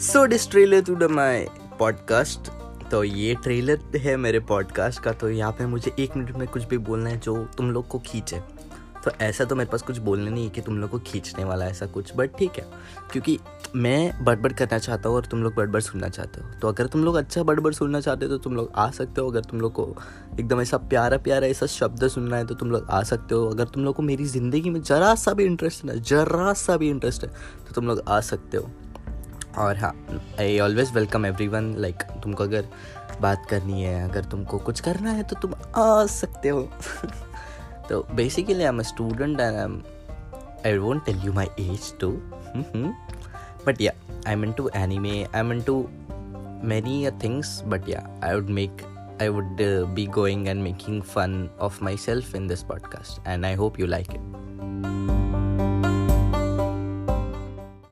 So this trailer to the my podcast तो ये trailer है मेरे पॉडकास्ट का तो यहाँ पे मुझे एक मिनट में कुछ भी बोलना है जो तुम लोग को खींचे। तो ऐसा तो मेरे पास कुछ बोलने नहीं है कि तुम लोग को खींचने वाला ऐसा कुछ बट ठीक है। क्योंकि मैं बड़बड़ करना चाहता हूँ और तुम लोग बड़बड़ सुनना चाहते हो। तो अगर तुम लोग अच्छा बड़बड़ सुनना चाहते हो तो तुम लोग आ सकते हो। अगर तुम लोग को एकदम ऐसा प्यारा प्यारा ऐसा शब्द सुनना है तो तुम लोग आ सकते हो। अगर तुम लोग को मेरी ज़िंदगी में ज़रा सा भी इंटरेस्ट है जरा सा भी इंटरेस्ट है तो तुम लोग आ सकते हो। और हाँ I always welcome everyone like तुमको अगर बात करनी है, अगर तुमको कुछ करना है तो तुम आ सकते हो। तो basically I am student and I I won't tell you my age too but yeah I mean to anime I mean to many things but yeah I would make I would be going and making fun of myself in this podcast and I hope you like it